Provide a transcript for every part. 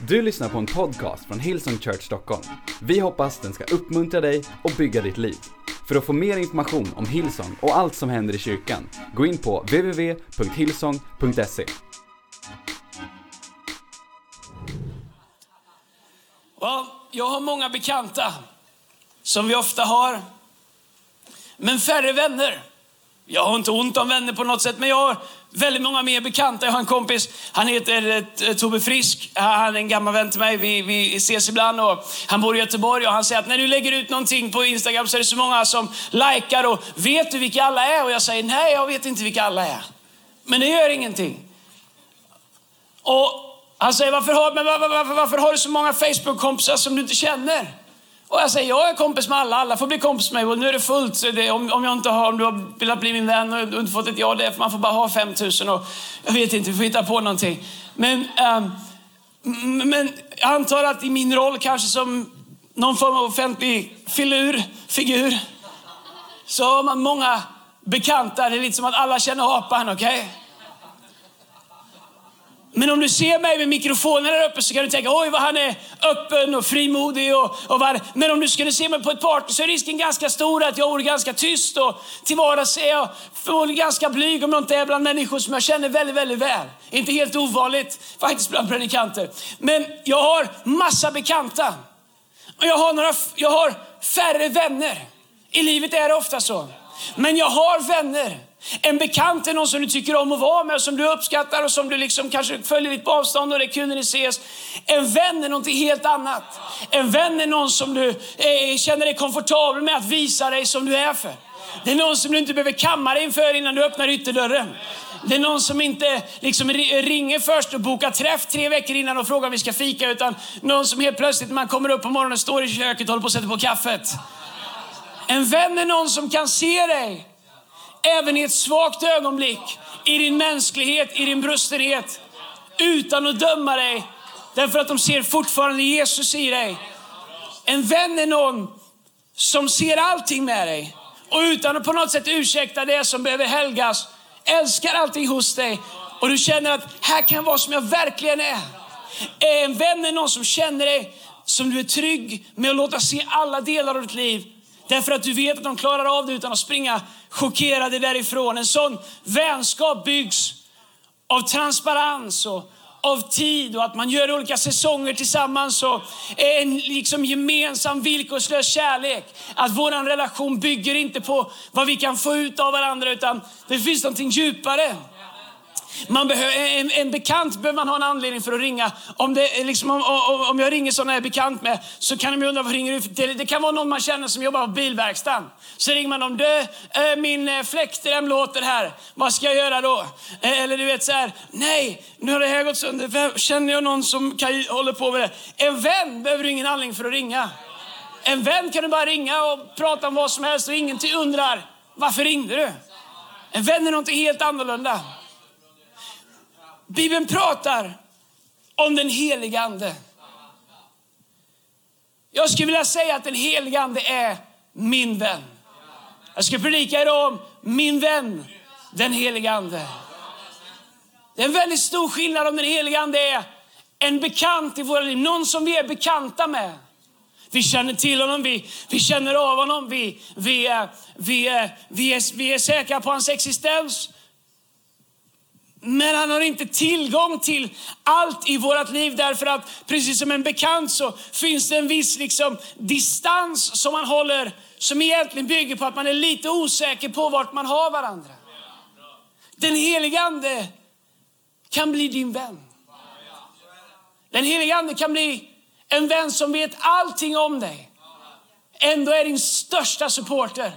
Du lyssnar på en podcast från Hillsong Church Stockholm. Vi hoppas den ska uppmuntra dig och bygga ditt liv. För att få mer information om Hillsong och allt som händer i kyrkan, gå in på www.hillsong.se. Ja, jag har många bekanta, som vi ofta har, men färre vänner. Jag har inte ont om vänner på något sätt, men jag har väldigt många mer bekanta. Jag har en kompis, han heter eh, Tobbe Frisk. Han är en gammal vän till mig. Vi, vi ses ibland och han bor i Göteborg och han säger att när du lägger ut någonting på Instagram så är det så många som likar och vet du vilka alla är? Och jag säger nej, jag vet inte vilka alla är. Men det gör ingenting. Och han säger varför har, men varför, varför, varför har du så många Facebook-kompisar som du inte känner? Och jag säger, jag är kompis med alla, alla får bli kompis med mig. Och nu är det fullt. Så det, om, om, jag inte har, om du har velat bli min vän och inte fått ett ja, det är för man får bara ha 5000 och jag vet inte, vi får hitta på någonting. Men, um, men jag antar att i min roll kanske som någon form av offentlig filur, figur, så har man många bekanta. Det är lite som att alla känner apan, okej? Okay? Men om du ser mig med mikrofonen där uppe så kan du tänka, oj vad han är öppen och frimodig. Och, och vad, men om du skulle se mig på ett party så är risken ganska stor att jag vore ganska tyst och till vardags är jag förmodligen ganska blyg om jag inte är bland människor som jag känner väldigt, väldigt väl. Inte helt ovanligt faktiskt bland predikanter. Men jag har massa bekanta. Och jag har, några, jag har färre vänner. I livet är det ofta så. Men jag har vänner. En bekant är någon som du tycker om att vara med, som du uppskattar och som du liksom kanske följer lite på avstånd och det är kul när ni ses. En vän är någonting helt annat. En vän är någon som du eh, känner dig komfortabel med att visa dig som du är för. Det är någon som du inte behöver kamma dig inför innan du öppnar ytterdörren. Det är någon som inte liksom ringer först och bokar träff tre veckor innan och frågar om vi ska fika, utan någon som helt plötsligt när man kommer upp på morgonen står i köket och håller på att sätta på kaffet. En vän är någon som kan se dig även i ett svagt ögonblick, i din mänsklighet, i din brustenhet, utan att döma dig, därför att de ser fortfarande Jesus i dig. En vän är någon som ser allting med dig och utan att på något sätt ursäkta det som behöver helgas, älskar allting hos dig och du känner att här kan jag vara som jag verkligen är. En vän är någon som känner dig som du är trygg med att låta se alla delar av ditt liv Därför att du vet att de klarar av det utan att springa chockerade därifrån. En sån vänskap byggs av transparens och av tid och att man gör olika säsonger tillsammans och en liksom gemensam villkorslös kärlek. Att vår relation bygger inte på vad vi kan få ut av varandra utan det finns någonting djupare. Man behöver, en, en bekant behöver man ha en anledning för att ringa. Om, det, liksom, om, om, jag ringer sådana jag är bekant med så kan de undra vad ringer du till. det kan vara någon man känner som jobbar på bilverkstaden. Så ringer man dem. Du, eh, min eh, fläktrem låter här. Vad ska jag göra då? Eh, eller du vet så här. Nej, nu har det här gått sönder. Känner jag någon som kan, håller på med det? En vän behöver du ingen anledning för att ringa. En vän kan du bara ringa och prata om vad som helst och ingen undrar varför ringde du? En vän är något helt annorlunda. Bibeln pratar om den heliga Ande. Jag skulle vilja säga att den heliga Ande är min vän. Jag ska predika idag om min vän, den heliga Ande. Det är en väldigt stor skillnad om den heliga Ande är en bekant i våra liv, någon som vi är bekanta med. Vi känner till honom, vi, vi känner av honom, vi, vi, vi, vi, vi, är, vi är säkra på hans existens. Men han har inte tillgång till allt i vårt liv därför att precis som en bekant så finns det en viss liksom, distans som man håller som egentligen bygger på att man är lite osäker på vart man har varandra. Den helige Ande kan bli din vän. Den helige Ande kan bli en vän som vet allting om dig. Ändå är din största supporter.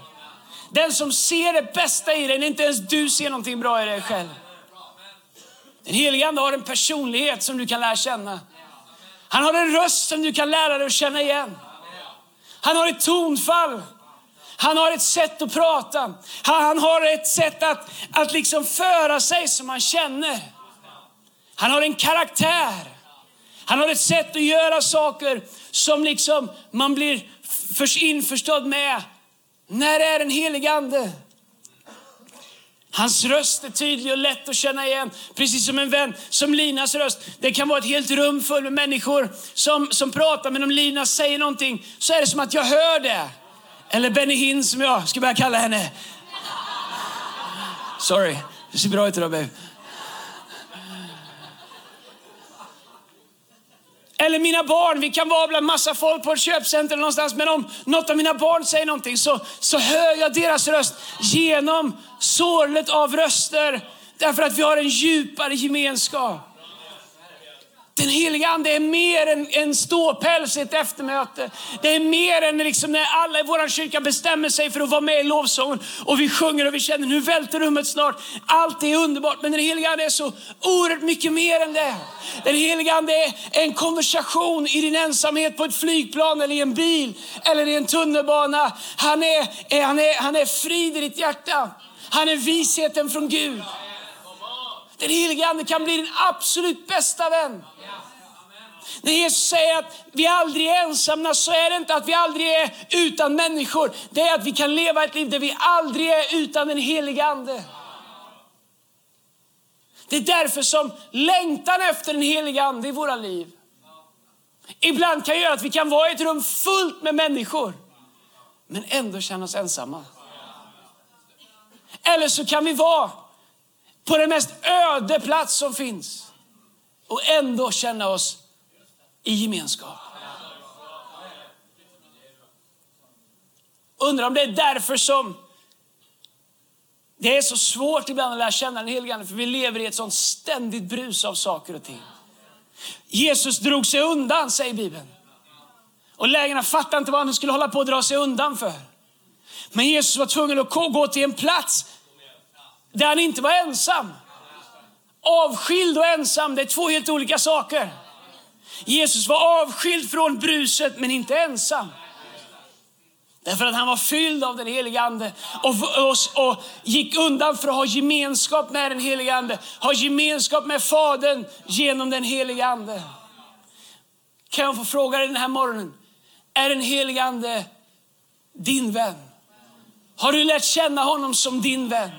Den som ser det bästa i dig när inte ens du ser någonting bra i dig själv. Den helige Ande har en personlighet som du kan lära känna. Han har en röst som du kan lära dig att känna igen. Han har ett tonfall. Han har ett sätt att prata. Han har ett sätt att, att liksom föra sig som man känner. Han har en karaktär. Han har ett sätt att göra saker som liksom man blir införstådd med. När är den helige Ande? Hans röst är tydlig och lätt att känna igen, precis som en vän, som Linas röst. Det kan vara ett helt rum fullt med människor som, som pratar, men om Lina säger någonting så är det som att jag hör det. Eller Benny Hinn som jag ska börja kalla henne. Sorry, det ser bra ut idag babe. Eller mina barn, vi kan vara bland massa folk på ett köpcenter eller någonstans, men om något av mina barn säger någonting så, så hör jag deras röst genom sorlet av röster. Därför att vi har en djupare gemenskap. Den heliga Ande är mer än en ståpäls i ett eftermöte. Det är mer än liksom när alla i vår kyrka bestämmer sig för att vara med i lovsången och vi sjunger och vi känner nu välter rummet snart. Allt är underbart, men den heliga Ande är så oerhört mycket mer än det. Den heliga Ande är en konversation i din ensamhet på ett flygplan eller i en bil eller i en tunnelbana. Han är, han är, han är frid i ditt hjärta. Han är visheten från Gud. Den helige Ande kan bli din absolut bästa vän. När Jesus säger att vi aldrig är ensamma så är det inte att vi aldrig är utan människor. Det är att vi kan leva ett liv där vi aldrig är utan den helige Ande. Det är därför som längtan efter den helige Ande i våra liv ibland kan göra att vi kan vara i ett rum fullt med människor men ändå känna oss ensamma. Eller så kan vi vara på den mest öde plats som finns och ändå känna oss i gemenskap. Undrar om det är därför som det är så svårt ibland att lära känna den helige Ande, för vi lever i ett sånt ständigt brus av saker och ting. Jesus drog sig undan, säger Bibeln. Och lägarna fattade inte vad han skulle hålla på att dra sig undan för. Men Jesus var tvungen att gå till en plats där han inte var ensam. Avskild och ensam, det är två helt olika saker. Jesus var avskild från bruset men inte ensam. Därför att han var fylld av den helige Ande och, och, och, gick undan för att ha gemenskap med den helige Ande. Ha gemenskap med Fadern genom den helige Ande. Kan jag få fråga dig den här morgonen, är den helige Ande din vän? Har du lärt känna honom som din vän?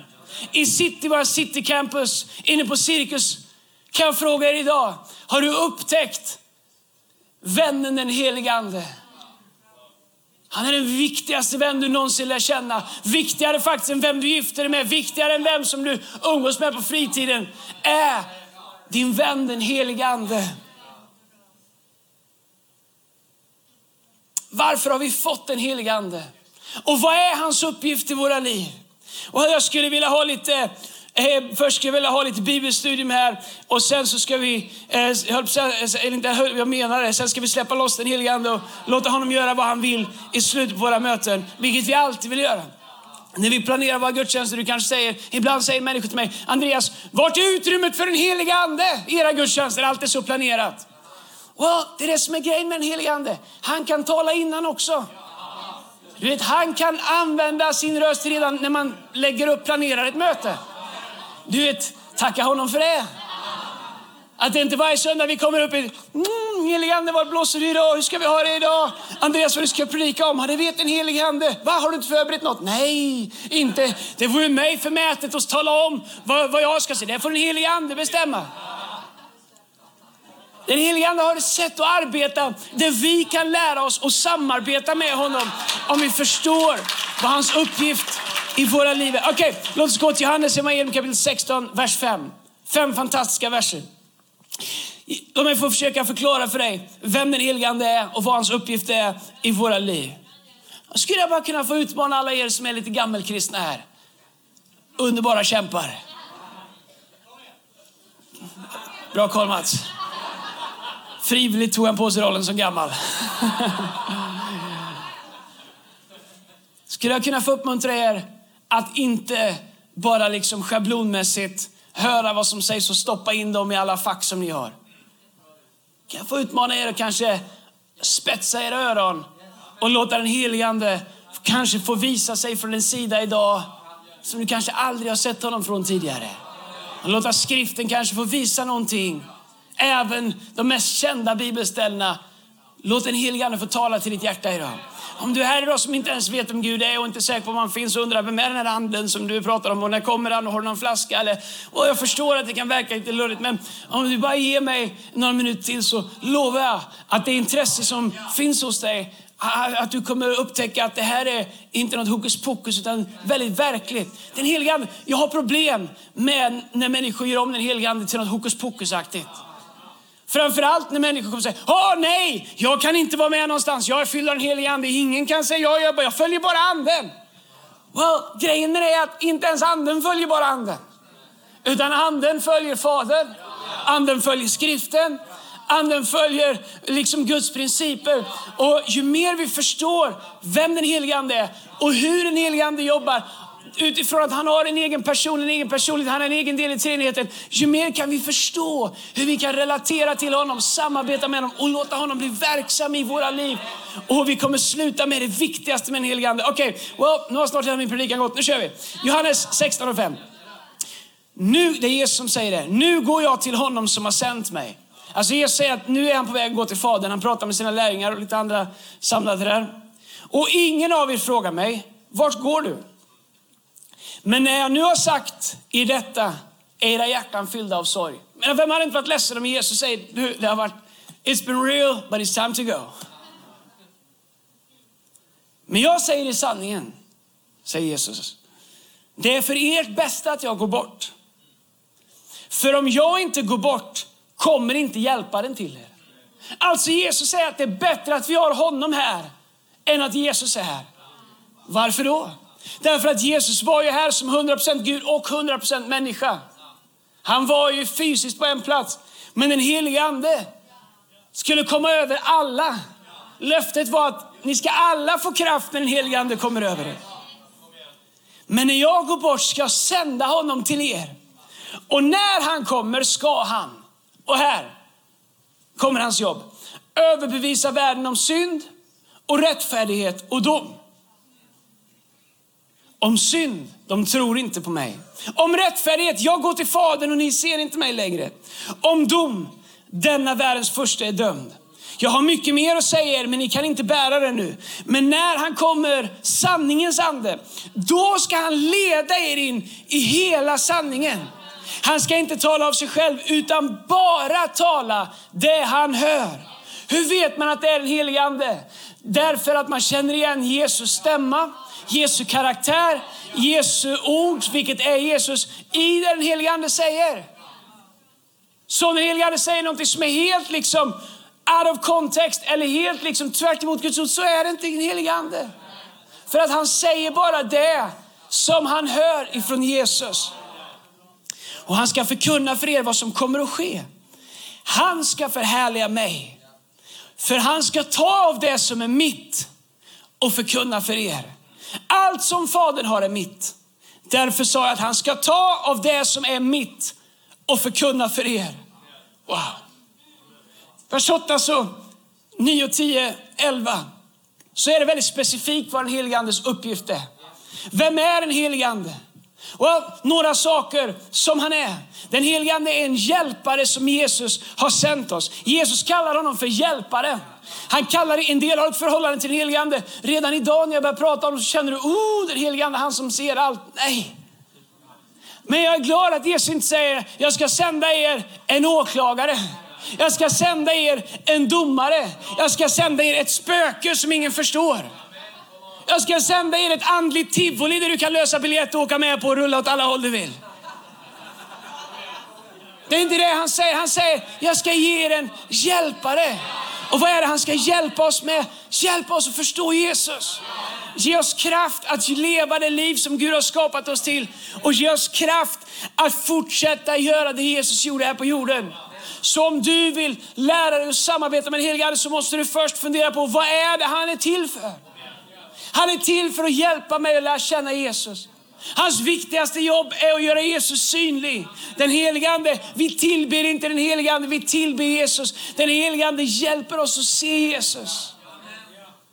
I City, våra City Campus, inne på Cirkus, kan jag fråga er idag, har du upptäckt vännen den helige Ande? Han är den viktigaste vän du någonsin lär känna. Viktigare faktiskt än vem du gifter dig med, viktigare än vem som du umgås med på fritiden. Är din vän den helige Ande. Varför har vi fått den helige Ande? Och vad är hans uppgift i våra liv? Och jag skulle vilja ha lite Eh, först skulle jag vilja ha lite bibelstudium här och sen så ska vi, eh, jag, eh, jag menar det, sen ska vi släppa loss den helige Ande och låta honom göra vad han vill i slutet på våra möten, vilket vi alltid vill göra. När vi planerar våra gudstjänster, du kanske säger, ibland säger människor till mig, Andreas, vart är utrymmet för den helige Ande i era gudstjänster? Allt är så planerat. Well, det är det som är grejen med den helige Ande. Han kan tala innan också. Du vet, han kan använda sin röst redan när man lägger upp, planerar ett möte. Du vet, tacka honom för det. Att det inte varje söndag vi kommer upp i, mm, helig ande, vad blåser du idag? Hur ska vi ha det idag? Andreas, vad du ska predika om? Ja, det vet en helig ande. Va, har du inte förberett något? Nej, inte. Det vore mig förmätet att tala om vad, vad jag ska säga. Det får en helig ande bestämma. Den helige Ande har ett sätt att arbeta där vi kan lära oss att samarbeta med honom om vi förstår vad hans uppgift i våra liv är. Okej, okay, låt oss gå till Johannes evangelium kapitel 16, vers 5. Fem fantastiska verser. Låt mig få försöka förklara för dig vem den helige Ande är och vad hans uppgift är i våra liv. Jag skulle bara kunna få utmana alla er som är lite gammelkristna här. Underbara kämpar. Bra koll Mats. Frivilligt tog han på sig rollen som gammal. Skulle jag kunna få uppmuntra er att inte bara liksom schablonmässigt höra vad som sägs och stoppa in dem i alla fack som ni har. Kan jag få utmana er att kanske spetsa era öron och låta den heligande kanske få visa sig från en sida idag som du kanske aldrig har sett honom från tidigare. Och låta skriften kanske få visa någonting. Även de mest kända bibelställena Låt den helige Ande få tala till ditt hjärta idag. Om du är här idag som inte ens vet om Gud är och inte säker på om han finns och undrar vem är den här anden som du pratar om och när kommer han och har du någon flaska eller och jag förstår att det kan verka lite lurigt men om du bara ger mig några minuter till så lovar jag att det intresse som finns hos dig att du kommer upptäcka att det här är inte något hokus pokus utan väldigt verkligt. Den helige Ande, jag har problem med när människor gör om den helige Ande till något hokus pokusaktigt. Framförallt när människor kommer och säger, åh nej, jag kan inte vara med någonstans, jag är fylld av den helige Ande. Ingen kan säga, jag, jag, jag följer bara anden. Well, grejen är att inte ens anden följer bara anden. Utan anden följer Fadern, anden följer skriften, anden följer liksom Guds principer. Och ju mer vi förstår vem den helige Ande är och hur den helige Ande jobbar, utifrån att han har en egen person, en egen personlighet, han är en egen del i treenigheten. Ju mer kan vi förstå hur vi kan relatera till honom, samarbeta med honom och låta honom bli verksam i våra liv. Och vi kommer sluta med det viktigaste med den helige Ande. Okej, okay, well, nu har snart hela min predikan gått. Nu kör vi. Johannes 16 och 5. Nu, det är Jesus som säger det. Nu går jag till honom som har sänt mig. Alltså Jesus säger att nu är han på väg att gå till Fadern. Han pratar med sina lärjungar och lite andra samlade där. Och ingen av er frågar mig, vart går du? Men när jag nu har sagt i detta är era hjärtan fyllda av sorg. Men vem hade inte varit ledsen om Jesus säger, du, det har varit, it's been real but it's time to go. Men jag säger i sanningen, säger Jesus, det är för ert bästa att jag går bort. För om jag inte går bort kommer inte hjälparen till er. Alltså Jesus säger att det är bättre att vi har honom här än att Jesus är här. Varför då? Därför att Jesus var ju här som 100% Gud och 100% människa. Han var ju fysiskt på en plats. Men den helige ande skulle komma över alla. Löftet var att ni ska alla få kraft när den helige ande kommer över er. Men när jag går bort ska jag sända honom till er. Och när han kommer ska han, och här kommer hans jobb, överbevisa världen om synd och rättfärdighet och dom. Om synd, de tror inte på mig. Om rättfärdighet, jag går till Fadern och ni ser inte mig längre. Om dom, denna världens första är dömd. Jag har mycket mer att säga er, men ni kan inte bära det nu. Men när han kommer, sanningens ande, då ska han leda er in i hela sanningen. Han ska inte tala av sig själv, utan bara tala det han hör. Hur vet man att det är den helige ande? Därför att man känner igen Jesus stämma. Jesu karaktär, Jesu ord, vilket är Jesus, i det den helige Ande säger. Så när den helige Ande säger något som är helt liksom out of context eller helt liksom tvärt emot Guds ord så är det inte den helige Ande. För att han säger bara det som han hör ifrån Jesus. Och han ska förkunna för er vad som kommer att ske. Han ska förhärliga mig. För han ska ta av det som är mitt och förkunna för er. Allt som Fadern har är mitt. Därför sa jag att han ska ta av det som är mitt och förkunna för er. Wow. Vers 8, så 9, 10, 11. Så är det väldigt specifikt vad den helige Andes uppgift är. Vem är den helige Ande? Och några saker som han är. Den helige Ande är en hjälpare som Jesus har sänt oss. Jesus kallar honom för hjälpare. Han kallar en del av ett förhållande till den helige Ande. Redan idag när jag börjar prata om det så känner du, oh, den helige Ande, han som ser allt. Nej. Men jag är glad att Jesus inte säger, jag ska sända er en åklagare. Jag ska sända er en domare. Jag ska sända er ett spöke som ingen förstår. Jag ska sända er ett andligt tivoli där du kan lösa biljett och åka med på och rulla åt alla håll du vill. Det är inte det han säger. Han säger, jag ska ge er en hjälpare. Och vad är det han ska hjälpa oss med? Hjälpa oss att förstå Jesus. Ge oss kraft att leva det liv som Gud har skapat oss till. Och ge oss kraft att fortsätta göra det Jesus gjorde här på jorden. Så om du vill lära dig att samarbeta med den helige Ande så måste du först fundera på vad är det han är till för? Han är till för att hjälpa mig att lära känna Jesus. Hans viktigaste jobb är att göra Jesus synlig. Den helige Ande, vi tillber inte den helige Ande, vi tillber Jesus. Den helige Ande hjälper oss att se Jesus.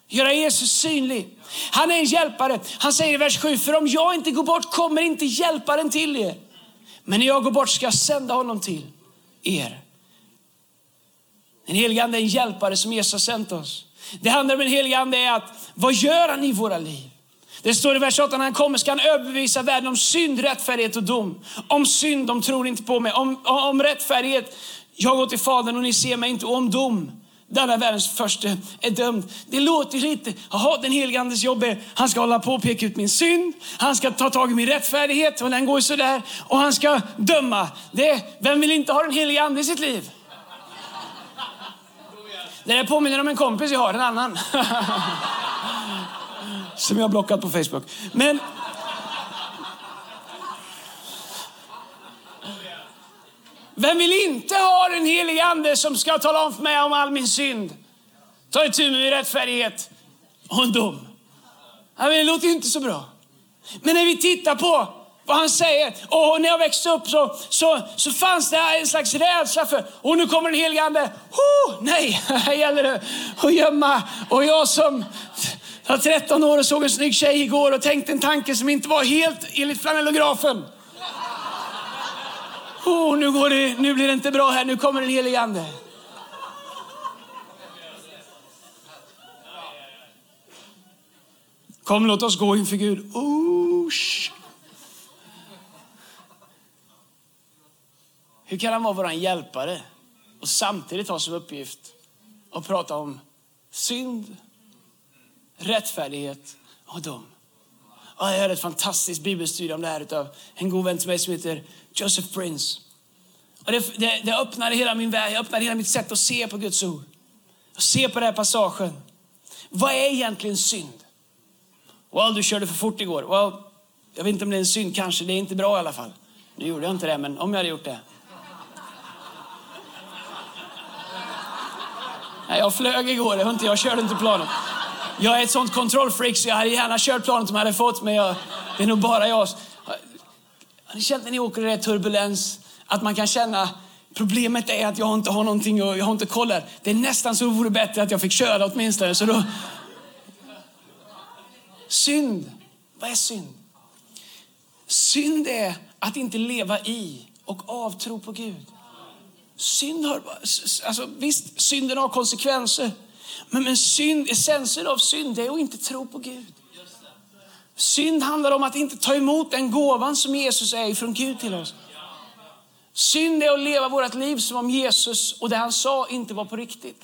Göra Jesus synlig. Han är en hjälpare. Han säger i vers 7, för om jag inte går bort kommer inte hjälparen till er. Men när jag går bort ska jag sända honom till er. Den helige Ande är en hjälpare som Jesus har sänt oss. Det handlar om den helige Ande är att, vad gör han i våra liv? Det står i vers 8, när han kommer ska han överbevisa världen om synd, rättfärdighet och dom. Om synd, de tror inte på mig. Om, om rättfärdighet, jag går till Fadern och ni ser mig inte. Och om dom, denna världens första är dömd. Det låter lite, jaha den helige Andes jobb är, han ska hålla på och peka ut min synd, han ska ta tag i min rättfärdighet och den går sådär. Och han ska döma. Det, vem vill inte ha den helige Ande i sitt liv? Det där påminner om en kompis jag har, en annan. Som jag har blockat på Facebook. Men... Vem vill inte ha den helige Ande som ska tala om för mig om all min synd? Ta itu med min rättfärdighet och en dom. det låter ju inte så bra. Men när vi tittar på vad han säger. Och när jag växte upp så, så, så fanns det en slags rädsla för, och nu kommer den helige Ande. Oh, nej, här gäller det att gömma. Och jag som var 13 år och såg en snygg tjej igår och tänkte en tanke som inte var helt enligt flanellografen. Oh, nu, går det, nu blir det inte bra här, nu kommer den helige Ande. Kom, låt oss gå inför Gud. Oh, Hur kan han vara vår hjälpare och samtidigt ha som uppgift att prata om synd, rättfärdighet och dom? jag hörde ett fantastiskt bibelstudie om det här av en god vän till mig som heter Joseph Prince. Och det, det, det öppnade hela min värld, jag öppnade hela mitt sätt att se på Guds ord. Och se på den här passagen. Vad är egentligen synd? Well, du körde för fort igår. Well, jag vet inte om det är en synd, kanske. Det är inte bra i alla fall. Nu gjorde jag inte det, men om jag hade gjort det. Nej, jag flög igår, jag, inte, jag körde inte planet. Jag är ett sånt kontrollfreak så jag hade gärna kört planet om jag hade fått, men jag, det är nog bara jag. Har ni känt när ni åker i turbulens att man kan känna Problemet är att jag inte har någonting och jag har inte kollat. Det är nästan så det vore bättre att jag fick köra åtminstone. Så då... Synd. Vad är synd? Synd är att inte leva i och avtro på Gud. Synd har, alltså visst, synden har konsekvenser. Men, men synd, essensen av synd är att inte tro på Gud. Synd handlar om att inte ta emot den gåvan som Jesus är från Gud till oss. Synd är att leva vårt liv som om Jesus och det han sa inte var på riktigt.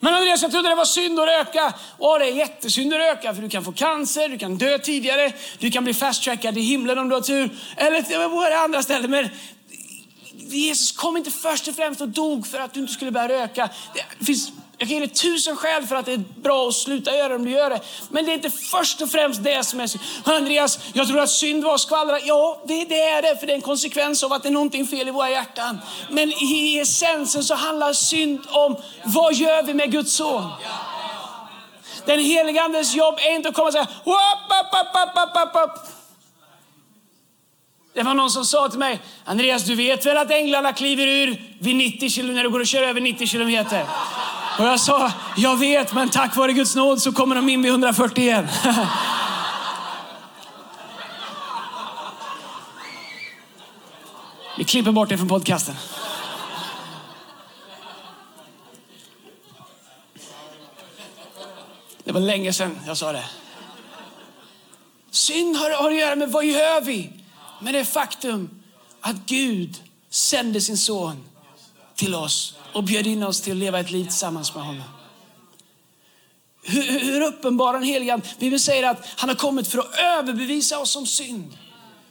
Men Andreas, jag trodde det var synd att röka. Och det är jättesynd att röka för du kan få cancer, du kan dö tidigare, du kan bli fast-trackad i himlen om du har tur. Eller på andra ställen. Men Jesus kom inte först och främst och dog för att du inte skulle börja röka. Det finns, jag kan ge dig tusen skäl för att det är bra att sluta göra det om du gör det. Men det är inte först och främst det som är synd. Andreas, jag tror att synd var att skvallra. Ja, det, det, är det, för det är en konsekvens av att det är någonting fel i våra hjärtan. Men i essensen så handlar synd om vad gör vi med Guds son? Den heligandes jobb är inte att komma och säga, upp, upp, upp, upp, upp, upp. Det var någon som sa till mig, Andreas du vet väl att änglarna kliver ur vid 90 km när du går och kör över 90 kilometer? Och jag sa, jag vet men tack vare Guds nåd så kommer de in vid 140 igen. Vi klipper bort det från podcasten. Det var länge sedan jag sa det. Synd har, har att göra med vad gör vi? Med det faktum att Gud sände sin son till oss och bjöd in oss till att leva ett liv tillsammans med honom. Hur, hur uppenbar den helige Bibeln säger att han har kommit för att överbevisa oss om synd.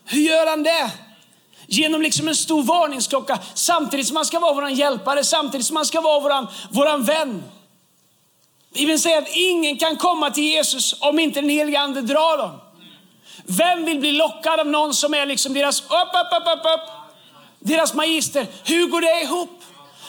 Hur gör han det? Genom liksom en stor varningsklocka samtidigt som han ska vara vår hjälpare, samtidigt som han ska vara vår våran vän. Bibeln säger att ingen kan komma till Jesus om inte den helige ande drar dem. Vem vill bli lockad av någon som är liksom deras upp, upp, upp, upp, upp. Deras magister. Hur går det ihop?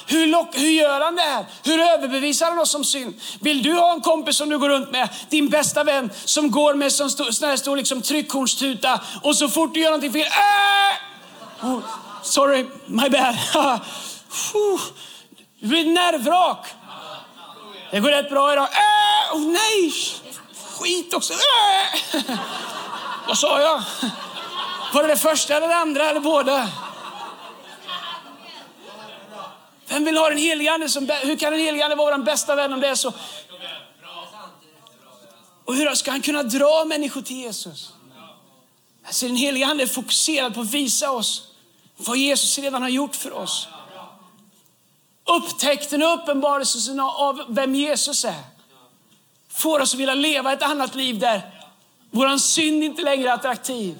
Hur, lock, hur gör han det här? Hur överbevisar han oss om synd? Vill du ha en kompis som du går runt med, din bästa vän, som går med sån stor, sån här stor liksom tryckhornstuta och så fort du gör någonting fel, äh! oh, sorry, my bad. du blir nervrak. Det går rätt bra idag. Äh! Oh, nej, skit också. Äh! Vad sa jag? Var det det första eller det andra eller båda? Vem vill ha den helige Ande som, hur kan den helige Ande vara vår bästa vän om det är så? Och hur ska han kunna dra människor till Jesus? Alltså den helige Ande är fokuserad på att visa oss vad Jesus redan har gjort för oss. Upptäckten och uppenbarelsen av vem Jesus är får oss att vilja leva ett annat liv där vår synd inte längre attraktiv.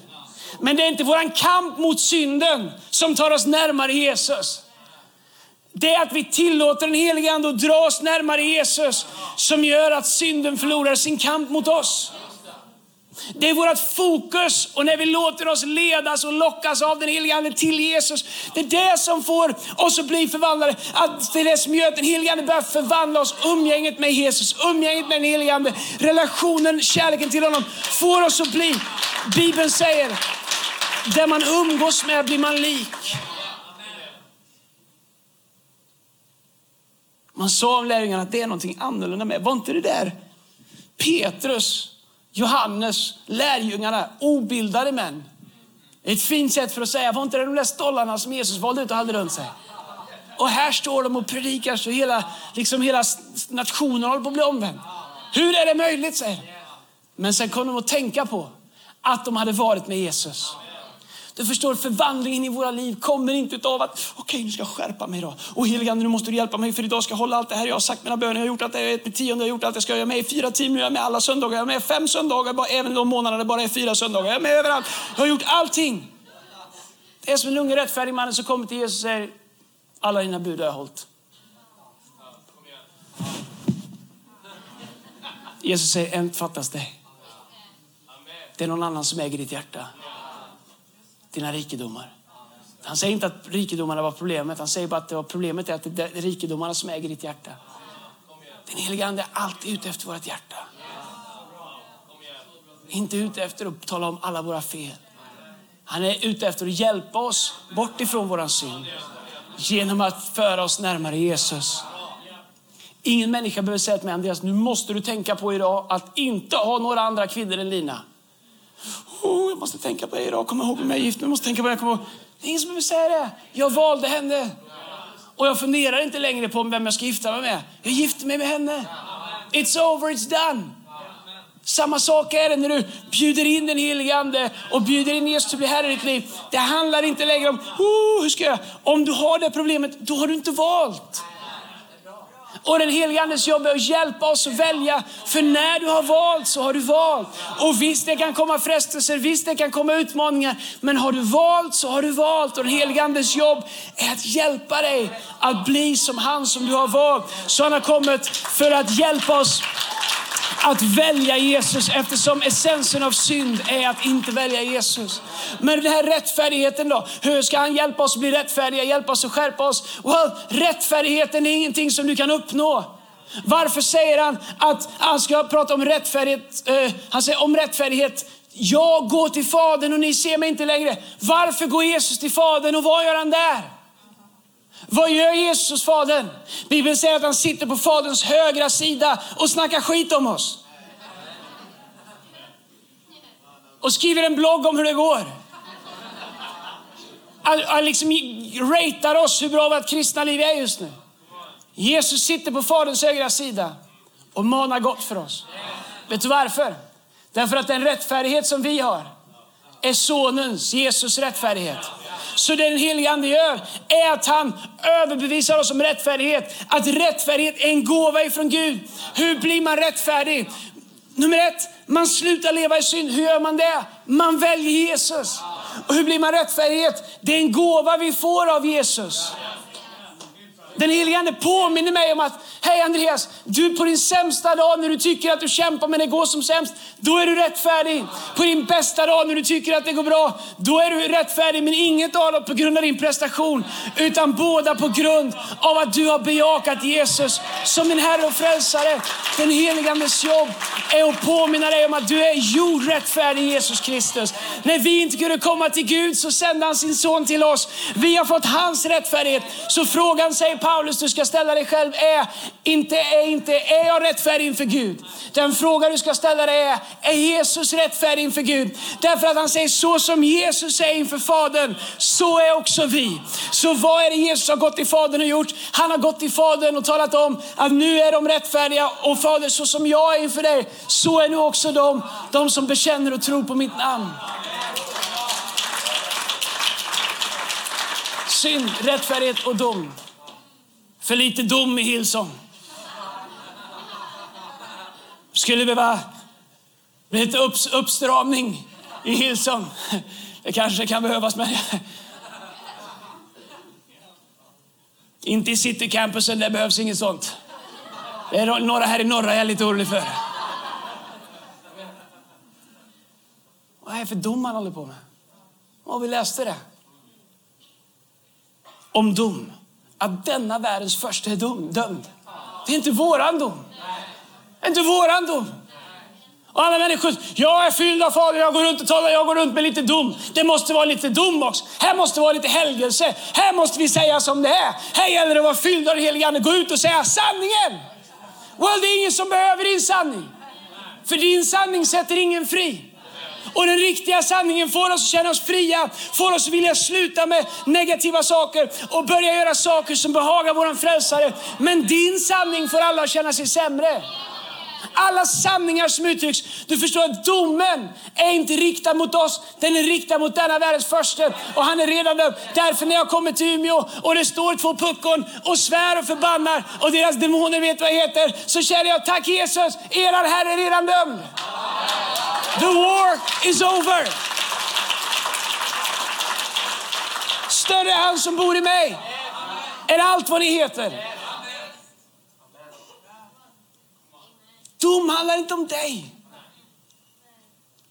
Men det är inte vår kamp mot synden som tar oss närmare Jesus. Det är att vi tillåter den helige Ande att dra oss närmare Jesus som gör att synden förlorar sin kamp mot oss. Det är vårt fokus och när vi låter oss ledas och lockas av den helige Ande till Jesus. Det är det som får oss att bli förvandlade. Att det är det som gör att den helige Ande börjar förvandla oss. Umgänget med Jesus, umgänget med den helige Ande, relationen, kärleken till honom får oss att bli, Bibeln säger, där man umgås med blir man lik. Man sa om lärjungarna att det är någonting annorlunda med. Var inte det där Petrus, Johannes, lärjungarna, obildade män? Ett fint sätt för att säga, var inte det de där stollarna som Jesus valde ut och hade runt sig? Och här står de och predikar så hela, liksom hela nationen håller på att bli omvänd. Hur är det möjligt, säger Men sen kom de att tänka på att de hade varit med Jesus. Du förstår, förvandlingen i våra liv kommer inte av att okej, okay, nu ska jag skärpa mig idag. Och heligande, nu måste du hjälpa mig för idag ska jag hålla allt det här. Jag har sagt mina böner, jag har gjort allt det här, jag har gett mitt tionde, jag har gjort allt jag ska. Jag är med i fyra team, jag är med alla söndagar, jag är med fem söndagar, bara, även de månaderna det bara är fyra söndagar. Jag är med överallt. Jag har gjort allting. Det är som en unge rättfärdig man som kommer till Jesus och säger, alla dina bud har jag hållit. Jesus säger, en fattas dig. Det är någon annan som äger ditt hjärta dina rikedomar. Han säger inte att rikedomarna var problemet, han säger bara att det var problemet är att det är rikedomarna som äger ditt hjärta. Den helige Ande är alltid ute efter vårt hjärta. Inte ute efter att tala om alla våra fel. Han är ute efter att hjälpa oss bort ifrån vår synd genom att föra oss närmare Jesus. Ingen människa behöver säga till mig, Andreas, nu måste du tänka på idag att inte ha några andra kvinnor än Lina. Oh, jag måste tänka på det idag. Kom ihåg om jag är gift. Jag måste tänka på det. Kom ihåg. Det är ingen som behöver säga det. Jag valde henne. Och jag funderar inte längre på vem jag ska gifta mig med. Jag gifter mig med henne. It's over, it's done. Samma sak är det när du bjuder in den helige Ande och bjuder in Jesus att bli Herre i ditt liv. Det handlar inte längre om, oh, hur ska jag? Om du har det problemet, då har du inte valt. Och den helige Andes jobb är att hjälpa oss att välja. För när du har valt så har du valt. Och visst det kan komma frestelser, visst det kan komma utmaningar. Men har du valt så har du valt. Och den helige Andes jobb är att hjälpa dig att bli som han som du har valt. Så han har kommit för att hjälpa oss att välja Jesus eftersom essensen av synd är att inte välja Jesus. Men den här rättfärdigheten då? Hur ska han hjälpa oss att bli rättfärdiga, hjälpa oss att skärpa oss? Well, rättfärdigheten är ingenting som du kan uppnå. Varför säger han att han ska prata om rättfärdighet? Eh, han säger om rättfärdighet. Jag går till Fadern och ni ser mig inte längre. Varför går Jesus till Fadern och vad gör han där? Vad gör Jesus Fadern? Bibeln säger att han sitter på Faderns högra sida och snackar skit om oss. Och skriver en blogg om hur det går. Han liksom ratear oss hur bra vårt kristna liv är just nu. Jesus sitter på Faderns högra sida och manar gott för oss. Vet du varför? Därför att den rättfärdighet som vi har är Sonens, Jesus rättfärdighet. Så det den helige Ande gör är att han överbevisar oss om rättfärdighet. Att rättfärdighet är en gåva ifrån Gud. Hur blir man rättfärdig? Nummer ett, man slutar leva i synd. Hur gör man det? Man väljer Jesus. Och hur blir man rättfärdighet? Det är en gåva vi får av Jesus. Den helige Ande påminner mig om att, hej Andreas, du på din sämsta dag när du tycker att du kämpar men det går som sämst, då är du rättfärdig. På din bästa dag när du tycker att det går bra, då är du rättfärdig. Men inget av dem på grund av din prestation, utan båda på grund av att du har bejakat Jesus som din Herre och Frälsare. Den helige Andes jobb är att påminna dig om att du är gjord rättfärdig Jesus Kristus. När vi inte kunde komma till Gud så sände han sin son till oss. Vi har fått hans rättfärdighet. Så frågan säger Paulus du ska ställa dig själv är inte, är inte, är jag rättfärdig inför Gud? Den fråga du ska ställa dig är, är Jesus rättfärdig inför Gud? Därför att han säger, så som Jesus är inför Fadern, så är också vi. Så vad är det Jesus har gått till Fadern och gjort? Han har gått till Fadern och talat om att nu är de rättfärdiga och Fader, så som jag är inför dig, så är nu också de, de som bekänner och tror på mitt namn. Synd, rättfärdighet och dom. För lite dom i Hillsong. Skulle behöva lite uppstramning i Hillsong. Det kanske kan behövas, men inte i citycampusen, det behövs inget sånt. Det är några här i norra jag är lite orolig för. Vad är det för dom han håller på med? Och vi läste det. Om dom. Att denna världens första är dömd. Det är inte våran dom. Det är inte våran dom. Och alla människor, jag är fylld av Fadern, jag går runt och talar, jag går runt med lite dom. Det måste vara lite dom också. Här måste vara lite helgelse. Här måste vi säga som det är. Här gäller det att vara fylld av den helige Ande. Gå ut och säga sanningen. Well, det är ingen som behöver din sanning. För din sanning sätter ingen fri. Och den riktiga sanningen får oss att känna oss fria, får oss att vilja sluta med negativa saker och börja göra saker som behagar våran frälsare. Men din sanning får alla att känna sig sämre. Alla sanningar som uttrycks. Du förstår att domen är inte riktad mot oss, den är riktad mot denna världens första. Och han är redan dömd. Därför när jag kommer till Umeå och det står två puckon och svär och förbannar och deras demoner vet vad jag heter, så känner jag tack Jesus, eran Herre är redan dömd. War is over. Större är han som bor i mig än allt vad ni heter. Dom handlar inte om dig.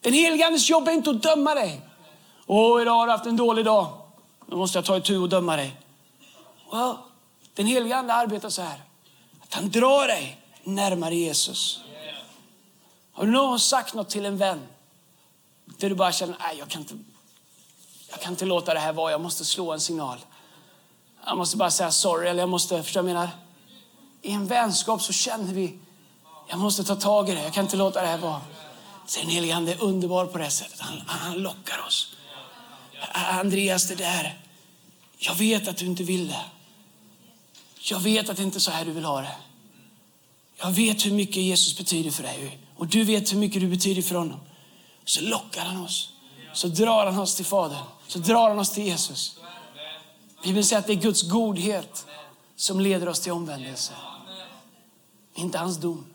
Den helige Andes jobb är inte att döma dig. Åh, idag har du haft en dålig dag. Nu måste jag ta itu och döma dig. Well, den helige Ande arbetar så här. Att han drar dig närmare Jesus. Har du någon sagt något till en vän där du bara känner nej, jag kan inte, jag kan inte låta det här vara, jag måste slå en signal. Jag måste bara säga sorry, eller jag måste, förstå jag menar? I en vänskap så känner vi, jag måste ta tag i det, jag kan inte låta det här vara. Sen den helige Ande är underbar på det sättet, han, han lockar oss. Andreas, det där, jag vet att du inte vill det. Jag vet att det inte är så här du vill ha det. Jag vet hur mycket Jesus betyder för dig och du vet hur mycket du betyder för honom. Så lockar han oss. Så drar han oss till Fadern. Så drar han oss till Jesus. Bibeln säger att det är Guds godhet som leder oss till omvändelse. Inte hans dom.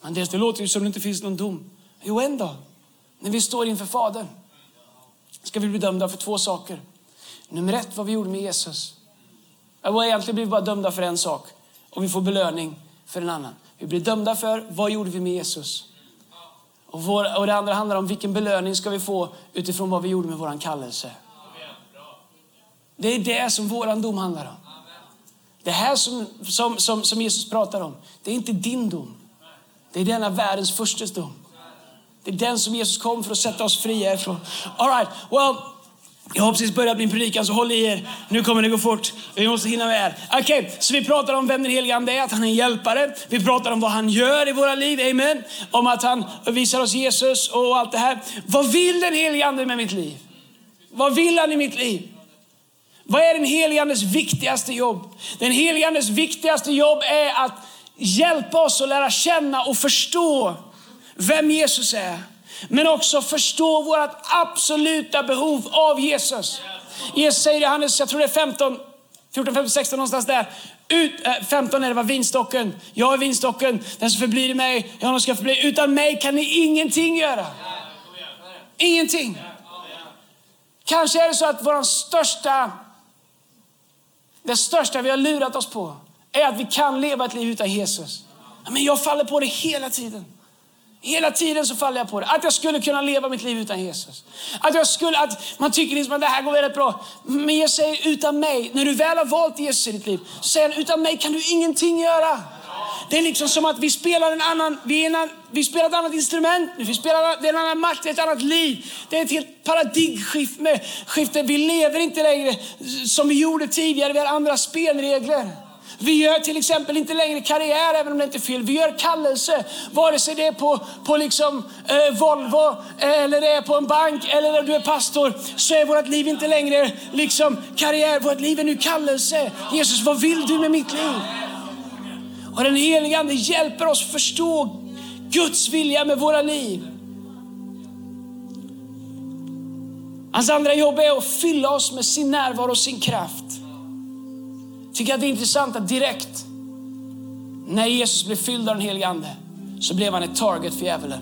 Men det låter ju som det inte finns någon dom. Jo, en dag, när vi står inför Fadern, ska vi bli dömda för två saker. Nummer ett, vad vi gjorde med Jesus. Egentligen blir vi bara dömda för en sak och vi får belöning för en annan. Vi blir dömda för vad gjorde vi med Jesus? Och, vår, och det andra handlar om vilken belöning ska vi få utifrån vad vi gjorde med vår kallelse. Det är det som vår dom handlar om. Det här som, som, som, som Jesus pratar om, det är inte din dom. Det är denna världens förstes dom. Det är den som Jesus kom för att sätta oss fria ifrån. All right, well, jag har precis börjat min predikan så håll i er. Nu kommer det gå fort. Vi måste hinna med. Okej, okay, så vi pratar om vem den helige Ande är, att han är en hjälpare. Vi pratar om vad han gör i våra liv, amen. Om att han visar oss Jesus och allt det här. Vad vill den helige Ande med mitt liv? Vad vill han i mitt liv? Vad är den helige Andes viktigaste jobb? Den helige Andes viktigaste jobb är att hjälpa oss att lära känna och förstå vem Jesus är men också förstå vårt absoluta behov av Jesus. Jesus säger i Johannes, jag tror det är 15, 14, 15, 16 någonstans där. Ut, äh, 15 är det var vinstocken. Jag är vinstocken. Den som förblir i mig, jag honom ska förbli. Utan mig kan ni ingenting göra. Ingenting. Kanske är det så att vår största, det största vi har lurat oss på är att vi kan leva ett liv utan Jesus. Men jag faller på det hela tiden. Hela tiden så faller jag på det. Att jag skulle kunna leva mitt liv utan Jesus. Att jag skulle, att man tycker liksom att det här går väldigt bra. Men jag säger utan mig, när du väl har valt Jesus i ditt liv, så säger han utan mig kan du ingenting göra. Det är liksom som att vi spelar en annan, vi, en vi spelar ett annat instrument nu. Vi spelar, det är en annan match, det är ett annat liv. Det är ett helt paradigmskifte. Vi lever inte längre som vi gjorde tidigare. Vi har andra spelregler. Vi gör till exempel inte längre karriär, även om det inte är fel. Vi gör kallelse, vare sig det är på, på liksom, eh, Volvo, eh, eller det är på en bank, eller du är pastor, så är vårt liv inte längre liksom karriär. Vårt liv är nu kallelse. Jesus, vad vill du med mitt liv? Och den helige Ande hjälper oss förstå Guds vilja med våra liv. Hans andra jobb är att fylla oss med sin närvaro och sin kraft tycker att det är intressant att direkt när Jesus blev fylld av den helige Ande så blev han ett target för djävulen.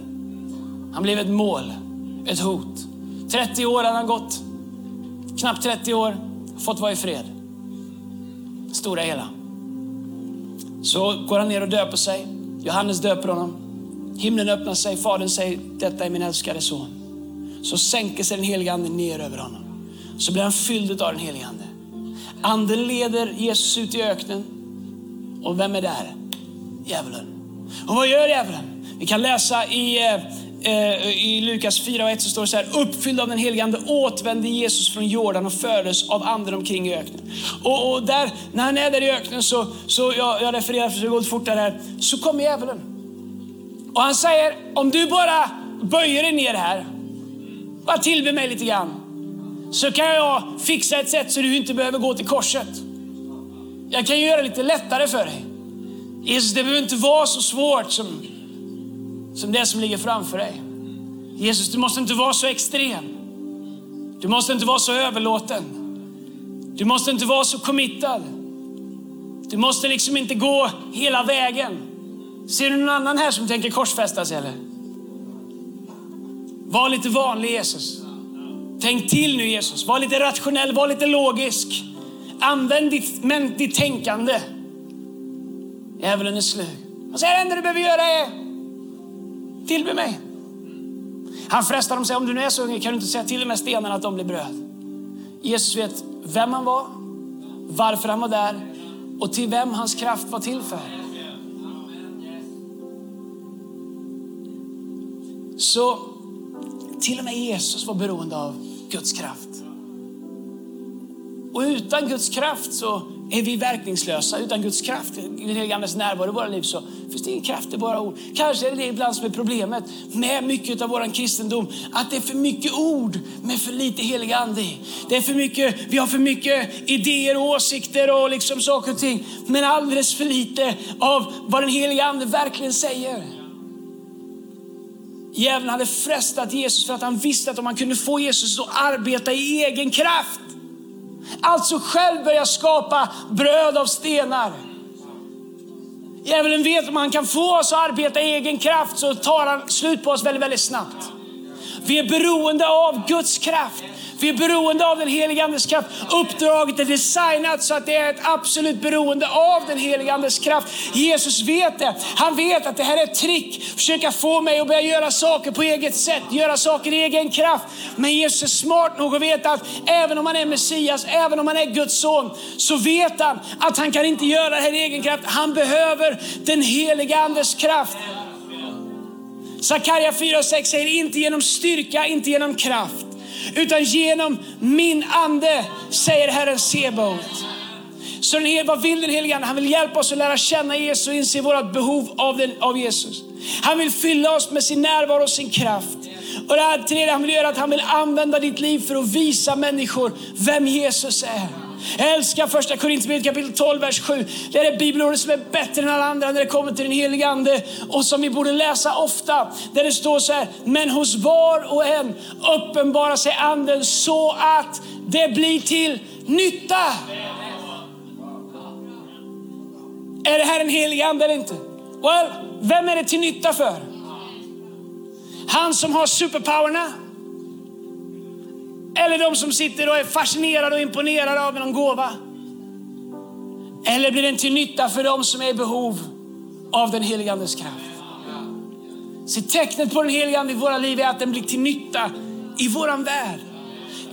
Han blev ett mål, ett hot. 30 år hade han gått, knappt 30 år, fått vara i fred. Stora hela. Så går han ner och döper sig. Johannes döper honom. Himlen öppnar sig, Fadern säger detta är min älskade son. Så sänker sig den helige Ande ner över honom. Så blir han fylld av den helige Ande. Anden leder Jesus ut i öknen. Och vem är där? Djävulen. Och vad gör djävulen? Vi kan läsa i, eh, eh i Lukas 4 och 1 så står det så här. Uppfylld av den helige Ande återvände Jesus från Jordan och fördes av anden omkring i öknen. Och, och, där, när han är där i öknen så, så jag, jag refererar för att det går fortare här, så kommer djävulen. Och han säger, om du bara böjer dig ner här, bara tillbe mig lite grann så kan jag fixa ett sätt så du inte behöver gå till korset. Jag kan göra det lite lättare för dig. Jesus, det behöver inte vara så svårt som, som det som ligger framför dig. Jesus, du måste inte vara så extrem. Du måste inte vara så överlåten. Du måste inte vara så committad. Du måste liksom inte gå hela vägen. Ser du någon annan här som tänker korsfästa sig eller? Var lite vanlig Jesus. Tänk till nu Jesus. Var lite rationell, var lite logisk. Använd ditt, men, ditt tänkande. Djävulen är slug. Han säger det enda du behöver göra är tillbe mig. Han frestar dem och säger om du nu är så hungrig kan du inte säga till de här stenarna att de blir bröd. Jesus vet vem han var, varför han var där och till vem hans kraft var till för. Så till och med Jesus var beroende av Guds kraft. Och utan Guds kraft så är vi verkningslösa. Utan Guds kraft, den helige Andes närvaro i våra liv så finns det ingen kraft i våra ord. Kanske är det det ibland som är problemet med mycket av vår kristendom. Att det är för mycket ord med för lite helig ande Det är för mycket, vi har för mycket idéer och åsikter och liksom saker och ting. Men alldeles för lite av vad den helige ande verkligen säger. Djävulen hade frestat Jesus för att han visste att om han kunde få Jesus att arbeta i egen kraft, alltså själv börja skapa bröd av stenar. Djävulen vet att om han kan få oss att arbeta i egen kraft så tar han slut på oss väldigt, väldigt snabbt. Vi är beroende av Guds kraft. Vi är beroende av den helige Andes kraft. Uppdraget är designat så att det är ett absolut beroende av den helige Andes kraft. Jesus vet det. Han vet att det här är ett trick. Försöka få mig att börja göra saker på eget sätt, göra saker i egen kraft. Men Jesus är smart nog att veta att även om han är Messias, även om han är Guds son, så vet han att han kan inte göra det här i egen kraft. Han behöver den helige Andes kraft. Sakarja 4 och 6 säger inte genom styrka, inte genom kraft utan genom min ande, säger Herren Sebaot. Så den, vad vill den helige Ande? Han vill hjälpa oss att lära känna Jesus och inse vårt behov av, den, av Jesus. Han vill fylla oss med sin närvaro och sin kraft. Och det här tredje han vill göra att han vill använda ditt liv för att visa människor vem Jesus är. Älska första Korinthierbrevet kapitel 12, vers 7. Det är det bibelordet som är bättre än alla andra när det kommer till den helige Ande och som vi borde läsa ofta. Där det står så här, men hos var och en uppenbarar sig anden så att det blir till nytta. Är det här en helig ande eller inte? Well, vem är det till nytta för? Han som har superpowerna eller de som sitter och är fascinerade och imponerade av någon gåva? Eller blir den till nytta för de som är i behov av den helige Andes kraft? Se, tecknet på den helige Ande i våra liv är att den blir till nytta i våran värld.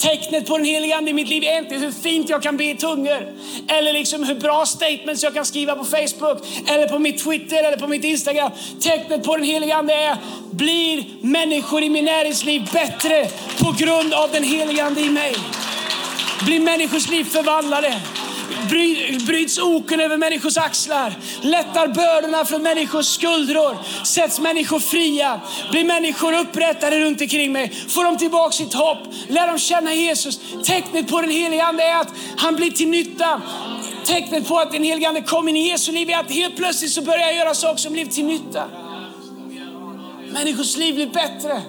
Tecknet på den helige Ande i mitt liv är inte hur fint jag kan be i tungor. Eller liksom hur bra statements jag kan skriva på Facebook, eller på mitt Twitter eller på mitt Instagram. Tecknet på den helige Ande är, blir människor i min näringsliv bättre på grund av den helige Ande i mig? Blir människors liv förvandlade? Bryts oken över människors axlar, lättar bördorna från människors skuldror, sätts människor fria, blir människor upprättade runt omkring mig, får dem tillbaka sitt hopp, lär dem känna Jesus. Tecknet på den helige Ande är att han blir till nytta. Tecknet på att den helige Ande kom in i Jesu liv är att helt plötsligt så börjar jag göra saker som blir till nytta. Människors liv blir bättre.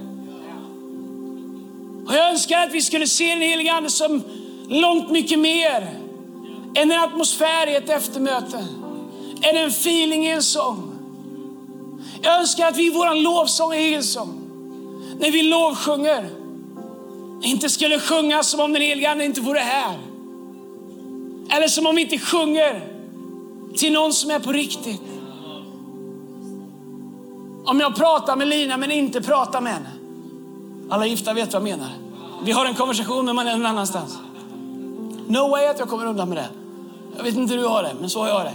Och jag önskar att vi skulle se den helige Ande som långt mycket mer än en atmosfär i ett eftermöte, än en feeling i en sång. Jag önskar att vi i vår lovsång i Hillsong, när vi lovsjunger, inte skulle sjunga som om den helige Ande inte vore här. Eller som om vi inte sjunger till någon som är på riktigt. Om jag pratar med Lina men inte pratar med henne. Alla gifta vet vad jag menar. Vi har en konversation men man är någon annanstans. No way att jag kommer undan med det. Jag vet inte hur du har det, men så har jag det.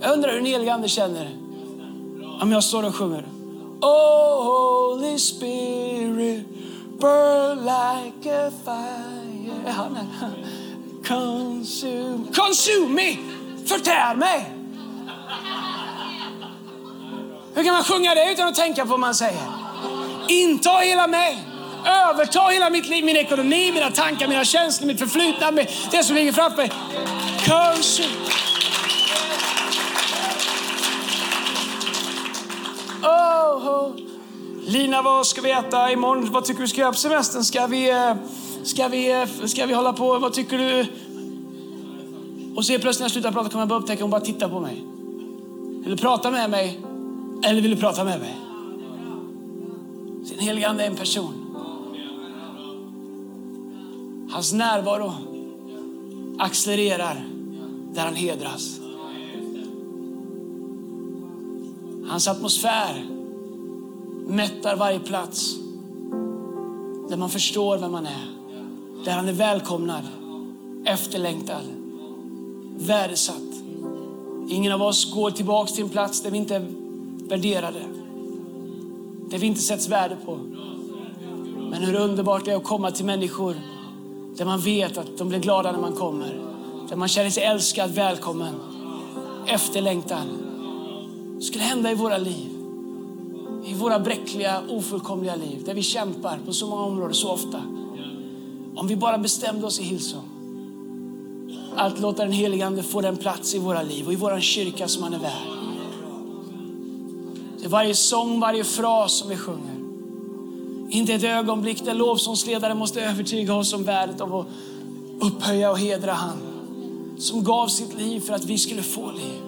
Jag undrar hur den helige ande känner om jag står och sjunger. Oh Holy Spirit, burn like a fire. Är han här? Consume, consume me, förtär mig. Hur kan man sjunga det utan att tänka på vad man säger? Inta hela mig. Överta hela mitt liv, min ekonomi, mina tankar, mina känslor, mitt förflutna, det som ligger framför mig. Kanske. Oh, oh. Lina, vad ska vi äta imorgon? Vad tycker du ska göra på semestern? Ska vi, eh, ska vi, eh, ska vi hålla på? Vad tycker du? Och så plötsligt när jag slutar prata kommer jag bara upptäcka att hon bara tittar på mig. Vill du prata med mig? Eller vill du prata med mig? Sin helige Ande är en person. Hans närvaro accelererar där han hedras. Hans atmosfär mättar varje plats där man förstår vem man är. Där han är välkomnad, efterlängtad, värdesatt. Ingen av oss går tillbaka till en plats där vi inte är värderade. Där vi inte sätts värde på. Men hur underbart det är att komma till människor där man vet att de blir glada när man kommer. Där man känner sig älskad, välkommen, efterlängtad. Det skulle hända i våra liv. I våra bräckliga, ofullkomliga liv. Där vi kämpar på så många områden så ofta. Om vi bara bestämde oss i Hillsong att låta den helige Ande få den plats i våra liv och i vår kyrka som han är värd. Det är varje sång, varje fras som vi sjunger. Inte ett ögonblick där lovsångsledaren måste övertyga oss om värdet av att upphöja och hedra han som gav sitt liv för att vi skulle få liv.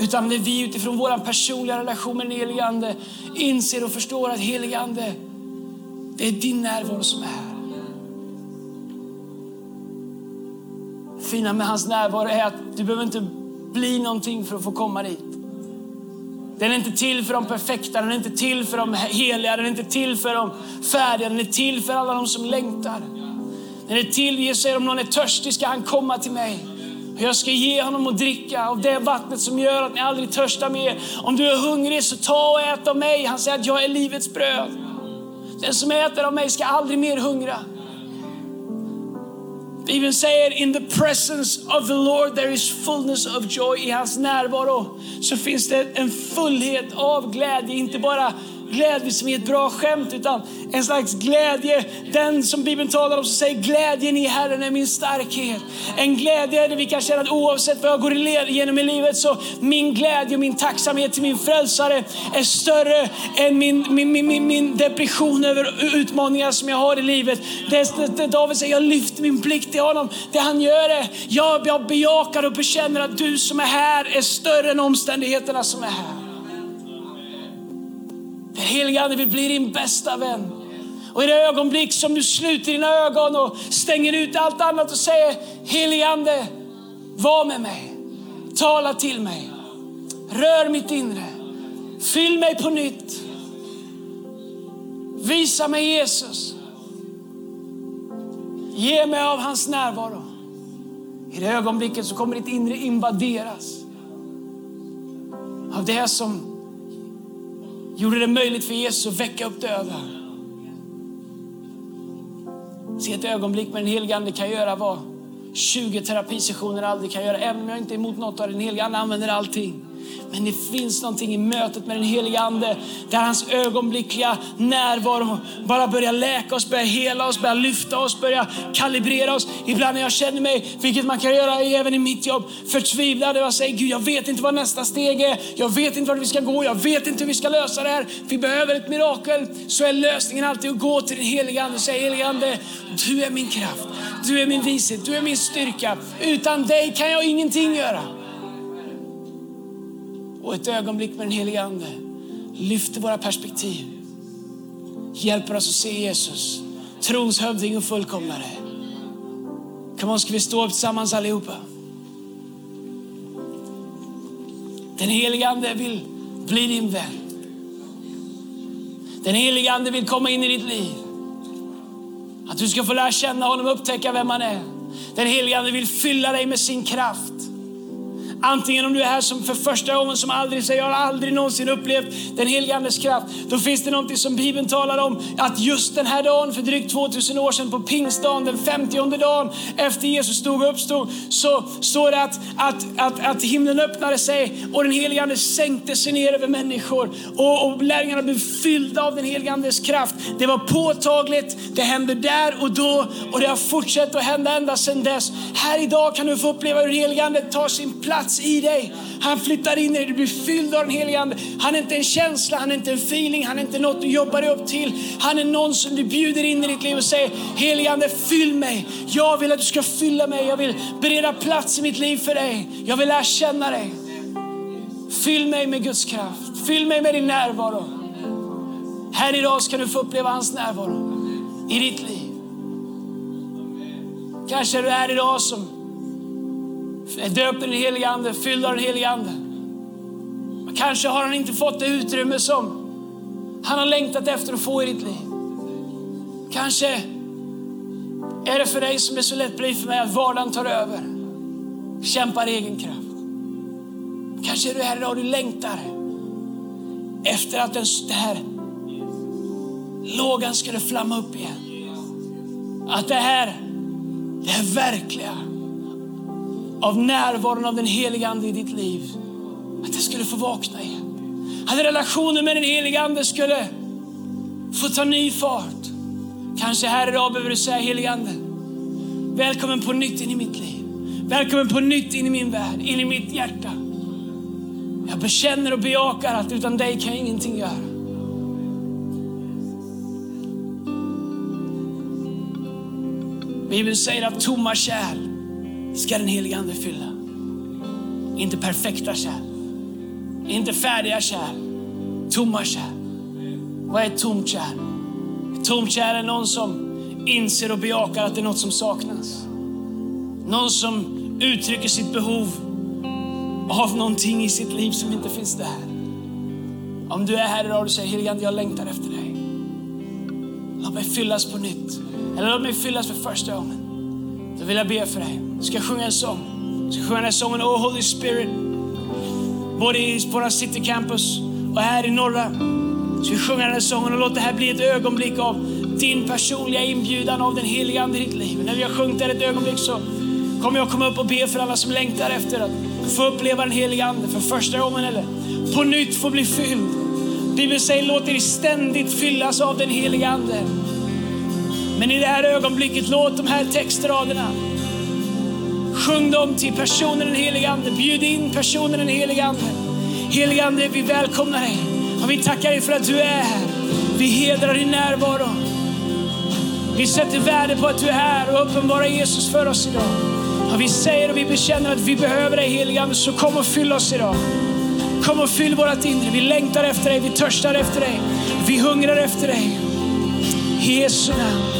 Utan när vi utifrån vår personliga relation med den helige Ande inser och förstår att helige Ande, det är din närvaro som är här. fina med hans närvaro är att du behöver inte bli någonting för att få komma dit. Den är inte till för de perfekta, den är inte till för de heliga, den är inte till för de färdiga, den är till för alla de som längtar. Den är till, Jesus säger om någon är törstig ska han komma till mig. Jag ska ge honom att dricka av det vattnet som gör att ni aldrig törstar mer. Om du är hungrig så ta och ät av mig. Han säger att jag är livets bröd. Den som äter av mig ska aldrig mer hungra. Bibeln säger in the presence of the Lord there is fullness of joy. I hans närvaro så finns det en fullhet av glädje. Inte bara glädje som är ett bra skämt utan en slags glädje, den som Bibeln talar om, som säger glädjen i Herren är min starkhet. En glädje där vi kan känna att oavsett vad jag går igenom i livet så min glädje och min tacksamhet till min frälsare är större än min, min, min, min, min depression över utmaningar som jag har i livet. Det, det, det David säger, jag lyfter min blick till honom. Det han gör är, jag, jag bejakar och bekänner att du som är här är större än omständigheterna som är här. Den helige Ande vill bli din bästa vän. Och i det ögonblick som du sluter dina ögon och stänger ut allt annat och säger helige Ande, var med mig. Tala till mig. Rör mitt inre. Fyll mig på nytt. Visa mig Jesus. Ge mig av hans närvaro. I det ögonblicket så kommer ditt inre invaderas av det som gjorde det möjligt för Jesus att väcka upp döda. Se ett ögonblick med den helige Ande kan göra vad 20 terapisessioner aldrig kan göra. Även om jag inte är emot något av den helige Ande använder allting. Men det finns någonting i mötet med den helige Ande där hans ögonblickliga närvaro bara börjar läka oss, börjar hela oss, börjar lyfta oss, börjar kalibrera oss. Ibland när jag känner mig, vilket man kan göra även i mitt jobb, förtvivlad och jag säger Gud, jag vet inte vad nästa steg är. Jag vet inte vart vi ska gå. Jag vet inte hur vi ska lösa det här. Vi behöver ett mirakel. Så är lösningen alltid att gå till den helige Ande och säga helige Ande, du är min kraft. Du är min vishet, du är min styrka. Utan dig kan jag ingenting göra. Och ett ögonblick med den helige Ande lyfter våra perspektiv. Hjälper oss att se Jesus, trons hövding och fullkomnare. Kom on, ska vi stå upp tillsammans allihopa? Den helige Ande vill bli din vän. Den helige Ande vill komma in i ditt liv. Att du ska få lära känna honom och upptäcka vem han är. Den helige Ande vill fylla dig med sin kraft. Antingen om du är här som för första gången som aldrig säger jag har aldrig någonsin upplevt den helige Andes kraft. Då finns det någonting som Bibeln talar om att just den här dagen för drygt 2000 år sedan på pingstdagen, den 50 dagen efter Jesus dog och uppstod, så står det att, att, att, att himlen öppnade sig och den helige Ande sänkte sig ner över människor och, och lärjungarna blev fyllda av den helige Andes kraft. Det var påtagligt, det hände där och då och det har fortsatt att hända ända sedan dess. Här idag kan du få uppleva hur den helige Ande tar sin plats plats i dig. Han flyttar in i dig, du blir fylld av den helige Ande. Han är inte en känsla, han är inte en feeling, han är inte något du jobbar dig upp till. Han är någon som du bjuder in i ditt liv och säger, helige Ande fyll mig. Jag vill att du ska fylla mig, jag vill bereda plats i mitt liv för dig. Jag vill lära känna dig. Fyll mig med Guds kraft, fyll mig med din närvaro. Här idag ska du få uppleva hans närvaro i ditt liv. Kanske är du här idag som döpt i den helige Ande, fylld av den helige Ande. Men kanske har han inte fått det utrymme som han har längtat efter att få i ditt liv. Kanske är det för dig som är så lätt blir för mig att vardagen tar över. Kämpar egen kraft. Kanske är du här idag och du längtar efter att den här lågan skulle flamma upp igen. Att det här, det här verkliga av närvaron av den heliga Ande i ditt liv. Att det skulle få vakna igen. Att relationen med den heliga Ande skulle få ta ny fart. Kanske här idag behöver du säga heliga Ande, välkommen på nytt in i mitt liv. Välkommen på nytt in i min värld, in i mitt hjärta. Jag bekänner och bejakar att utan dig kan jag ingenting göra. Bibeln säger att tomma kärl ska den helige Ande fylla. Inte perfekta kärl, inte färdiga kärl, tomma kärl. Vad är ett tomt kärl? Ett tomt kärl är någon som inser och bejakar att det är något som saknas. Någon som uttrycker sitt behov av någonting i sitt liv som inte finns där. Om du är här idag och säger helige Ande, jag längtar efter dig. Låt mig fyllas på nytt. Eller låt mig fyllas för första gången. Då vill jag be för dig ska sjunga en sång. Vi ska sjunga den här sången Oh Holy Spirit. Både i våra City Campus och här i norra. Så vi sjunger den här sången och låt det här bli ett ögonblick av din personliga inbjudan av den heliga Ande i ditt liv. När vi har sjungit där ett ögonblick så kommer jag komma upp och be för alla som längtar efter att få uppleva den heliga Ande för första gången eller på nytt få bli fylld. Bibeln säger låt er ständigt fyllas av den heliga Ande. Men i det här ögonblicket, låt de här textraderna Sjung dem till personen den helige Ande. Bjud in personen den helige Ande. Helige Ande, vi välkomnar dig och vi tackar dig för att du är här. Vi hedrar din närvaro. Vi sätter värde på att du är här och uppenbarar Jesus för oss idag. Och vi säger och vi bekänner att vi behöver dig helige Ande, så kom och fyll oss idag. Kom och fyll vårt inre. Vi längtar efter dig, vi törstar efter dig, vi hungrar efter dig. I Jesu namn.